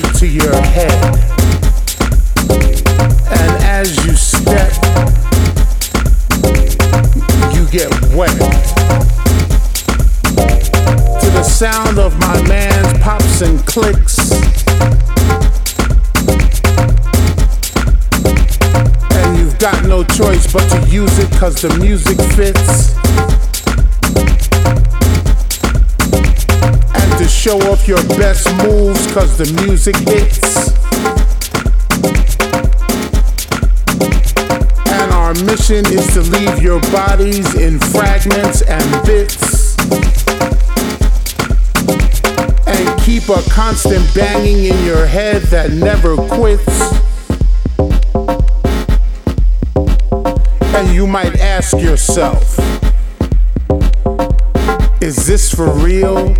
straight to your head. And as you step, you get wet. To the sound of my man's pops and clicks. And you've got no choice but to use it cause the music fits. Show off your best moves cause the music hits. And our mission is to leave your bodies in fragments and bits. And keep a constant banging in your head that never quits. And you might ask yourself, is this for real?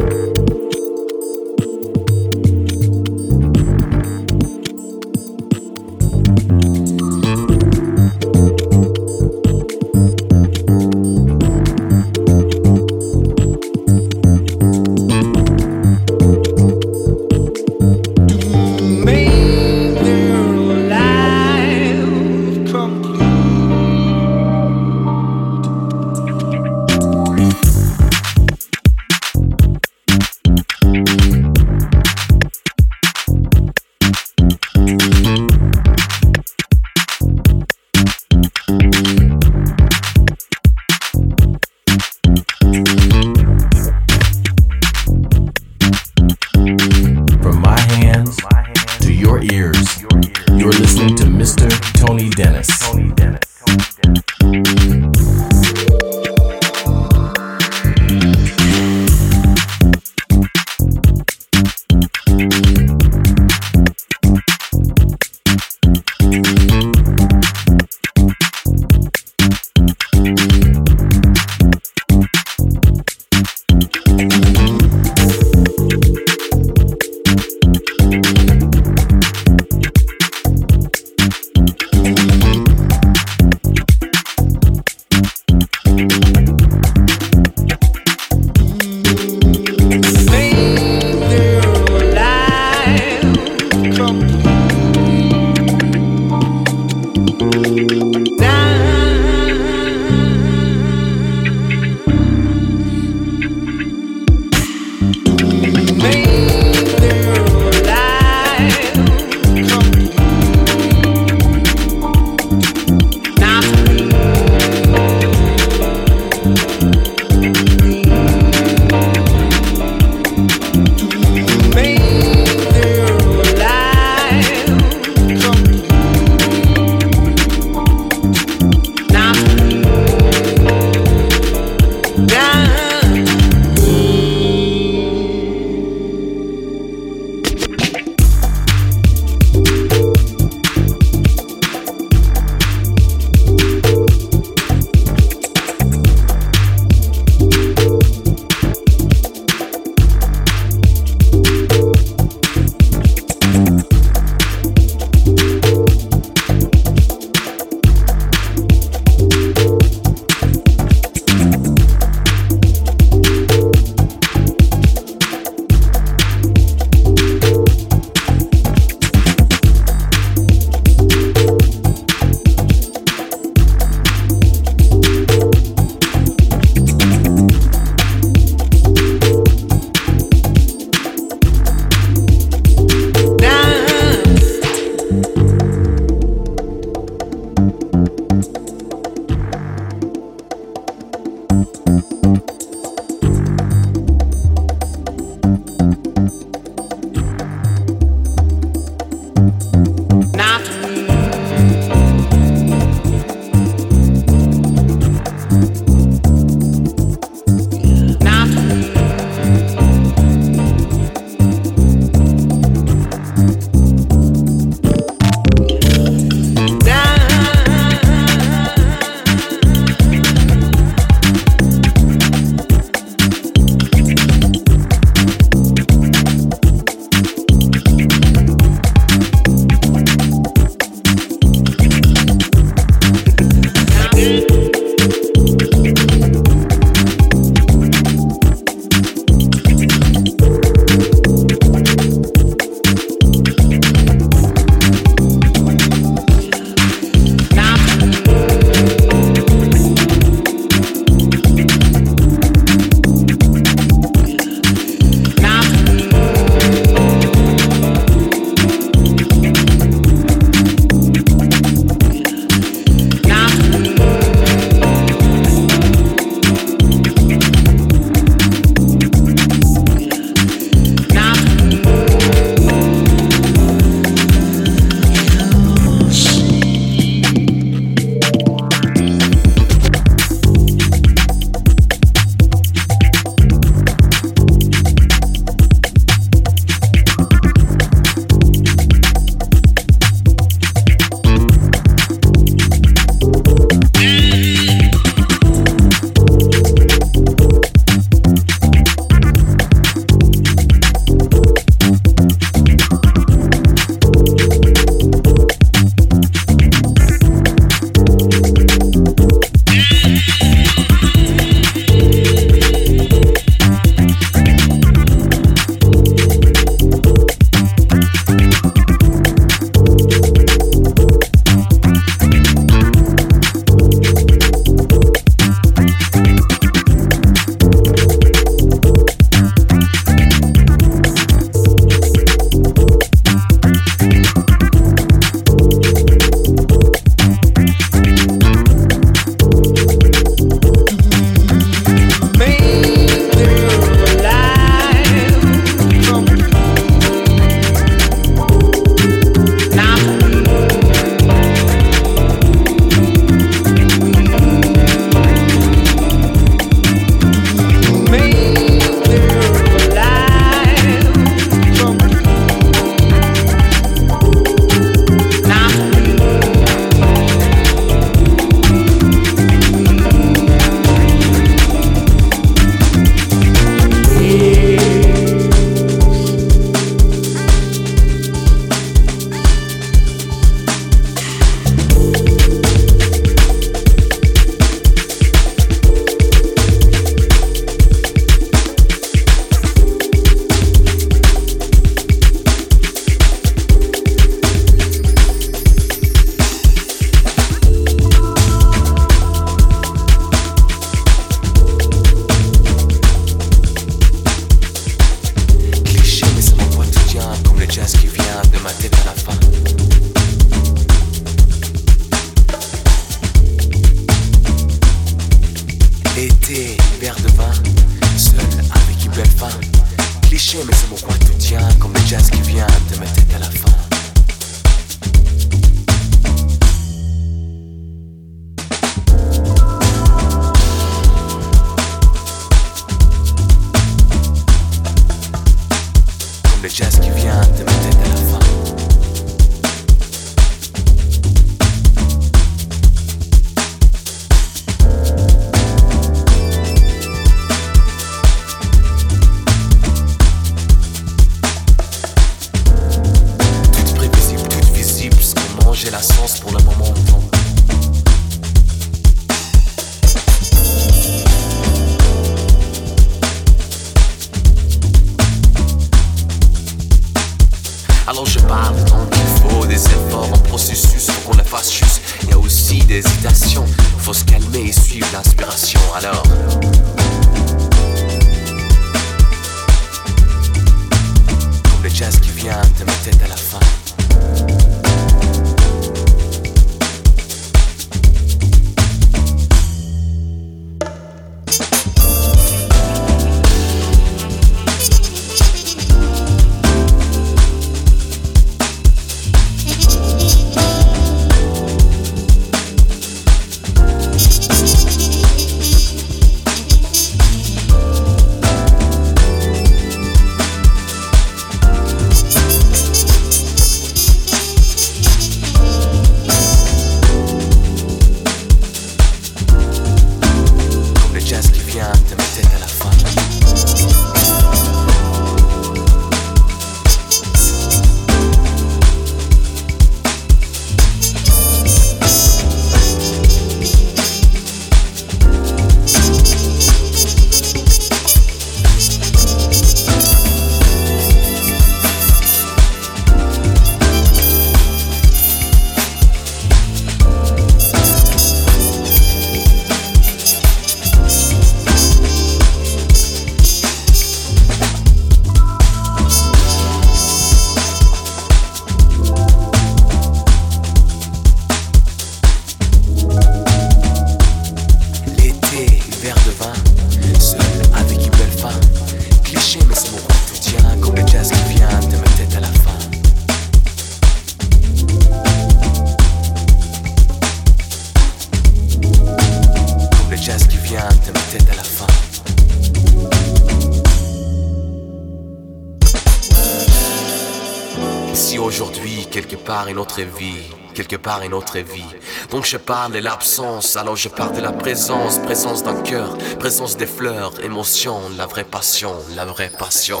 Vie, quelque part une autre vie. Donc je parle de l'absence, alors je parle de la présence, présence d'un cœur, présence des fleurs, émotion, la vraie passion, la vraie passion.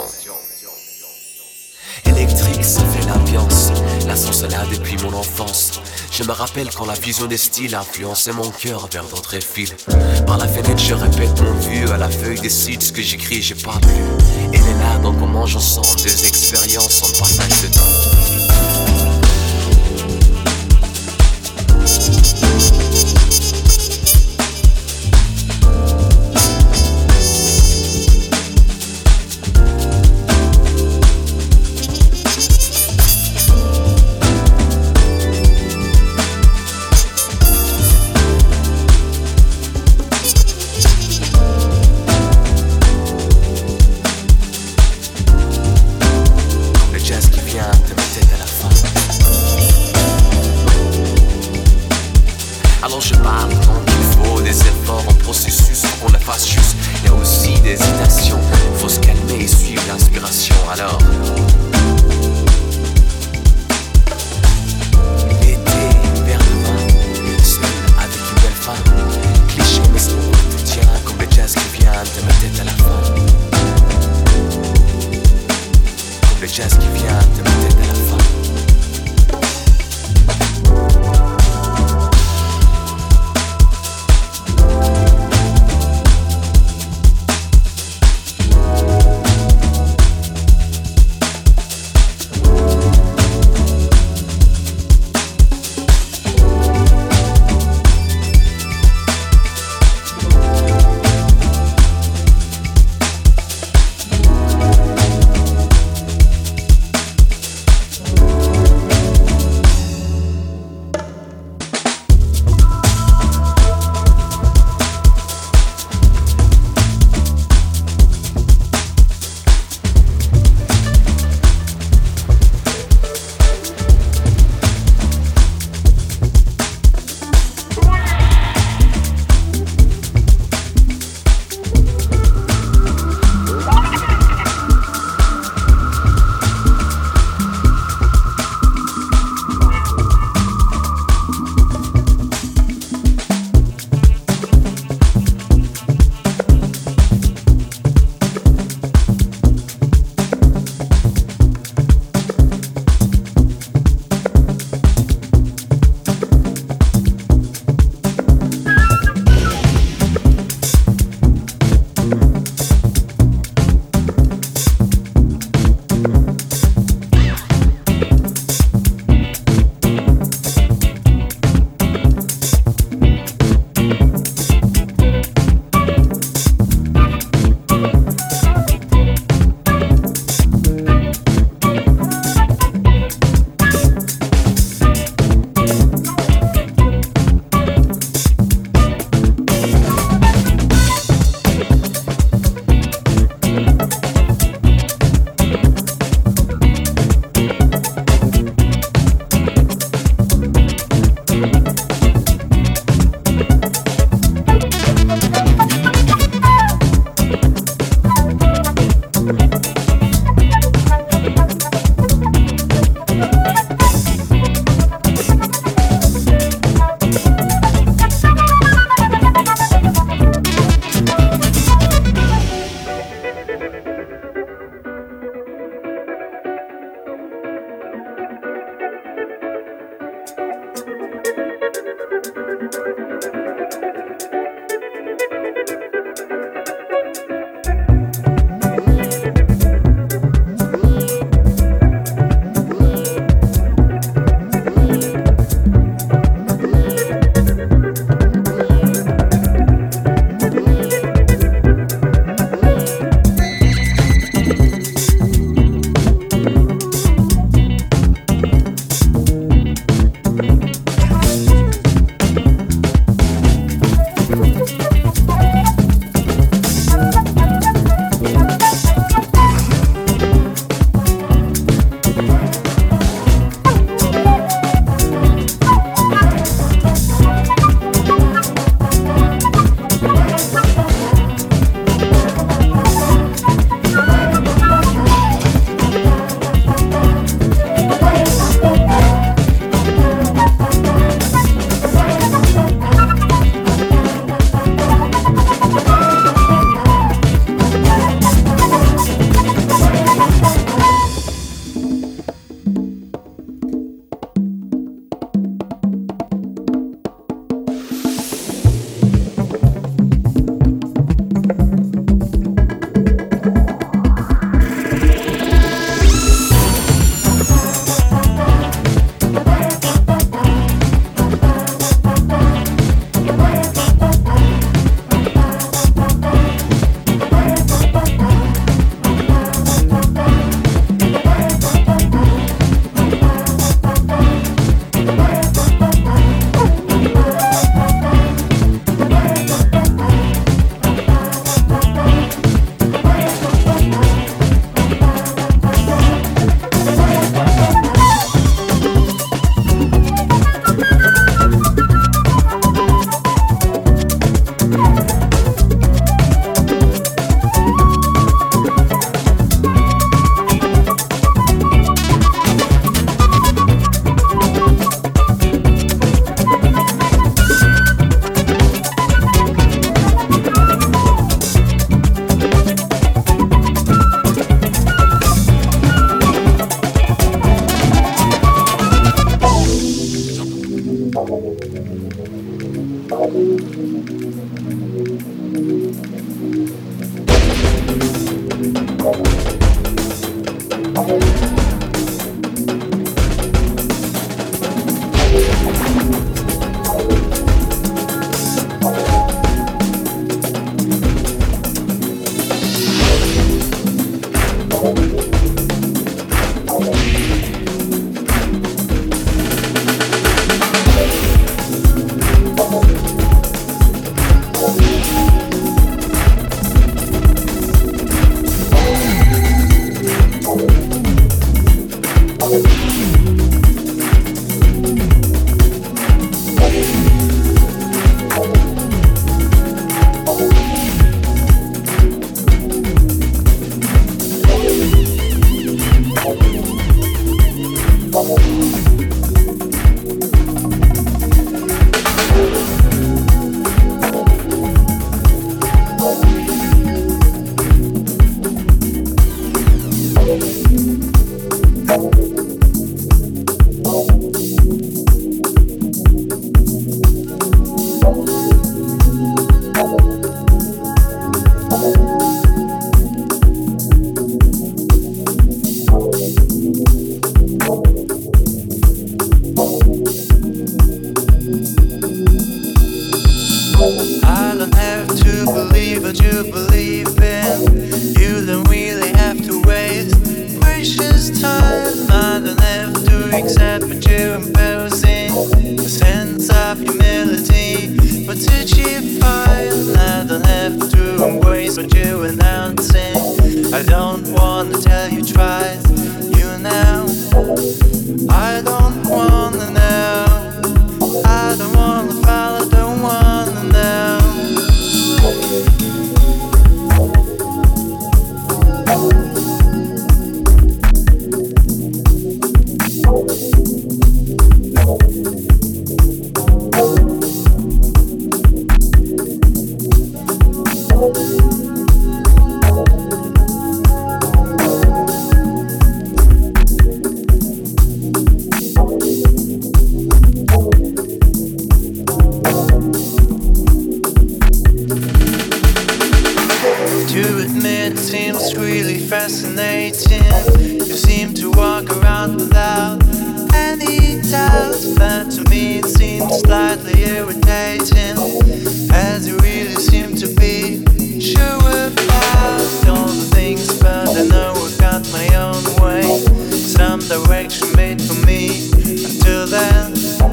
Électrique, ça fait l'ambiance, la sauce est là depuis mon enfance. Je me rappelle quand la vision des styles influençait mon cœur vers d'autres fils. Par la fenêtre, je répète mon vue, à la feuille décide ce que j'écris, j'ai pas plus. Elle est là, donc on mange ensemble des expériences, on partage le temps.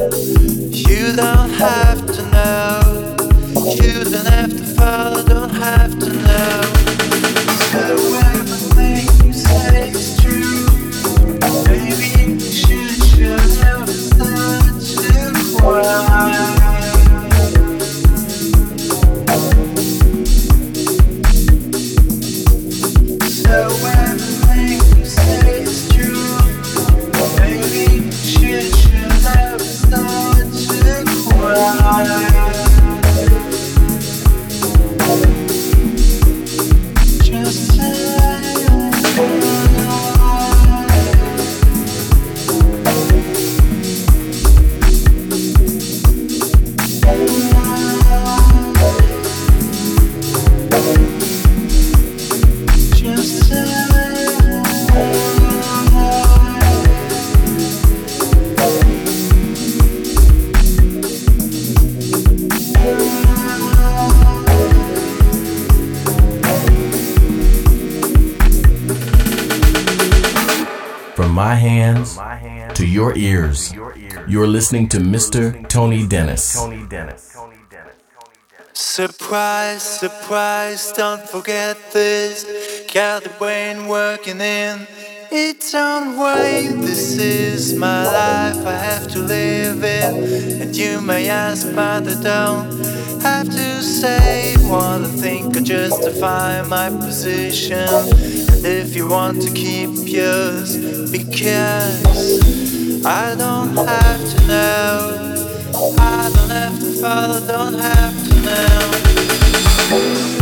You don't have to know. You don't have to follow, don't have to know. You're listening to Mr. Tony Dennis. Surprise, surprise, don't forget this. Got the brain working in its own way. This is my life, I have to live it. And you may ask, but I don't have to say what I think or justify my position. And if you want to keep yours, because. I don't have to know. I don't have to follow, don't have to know.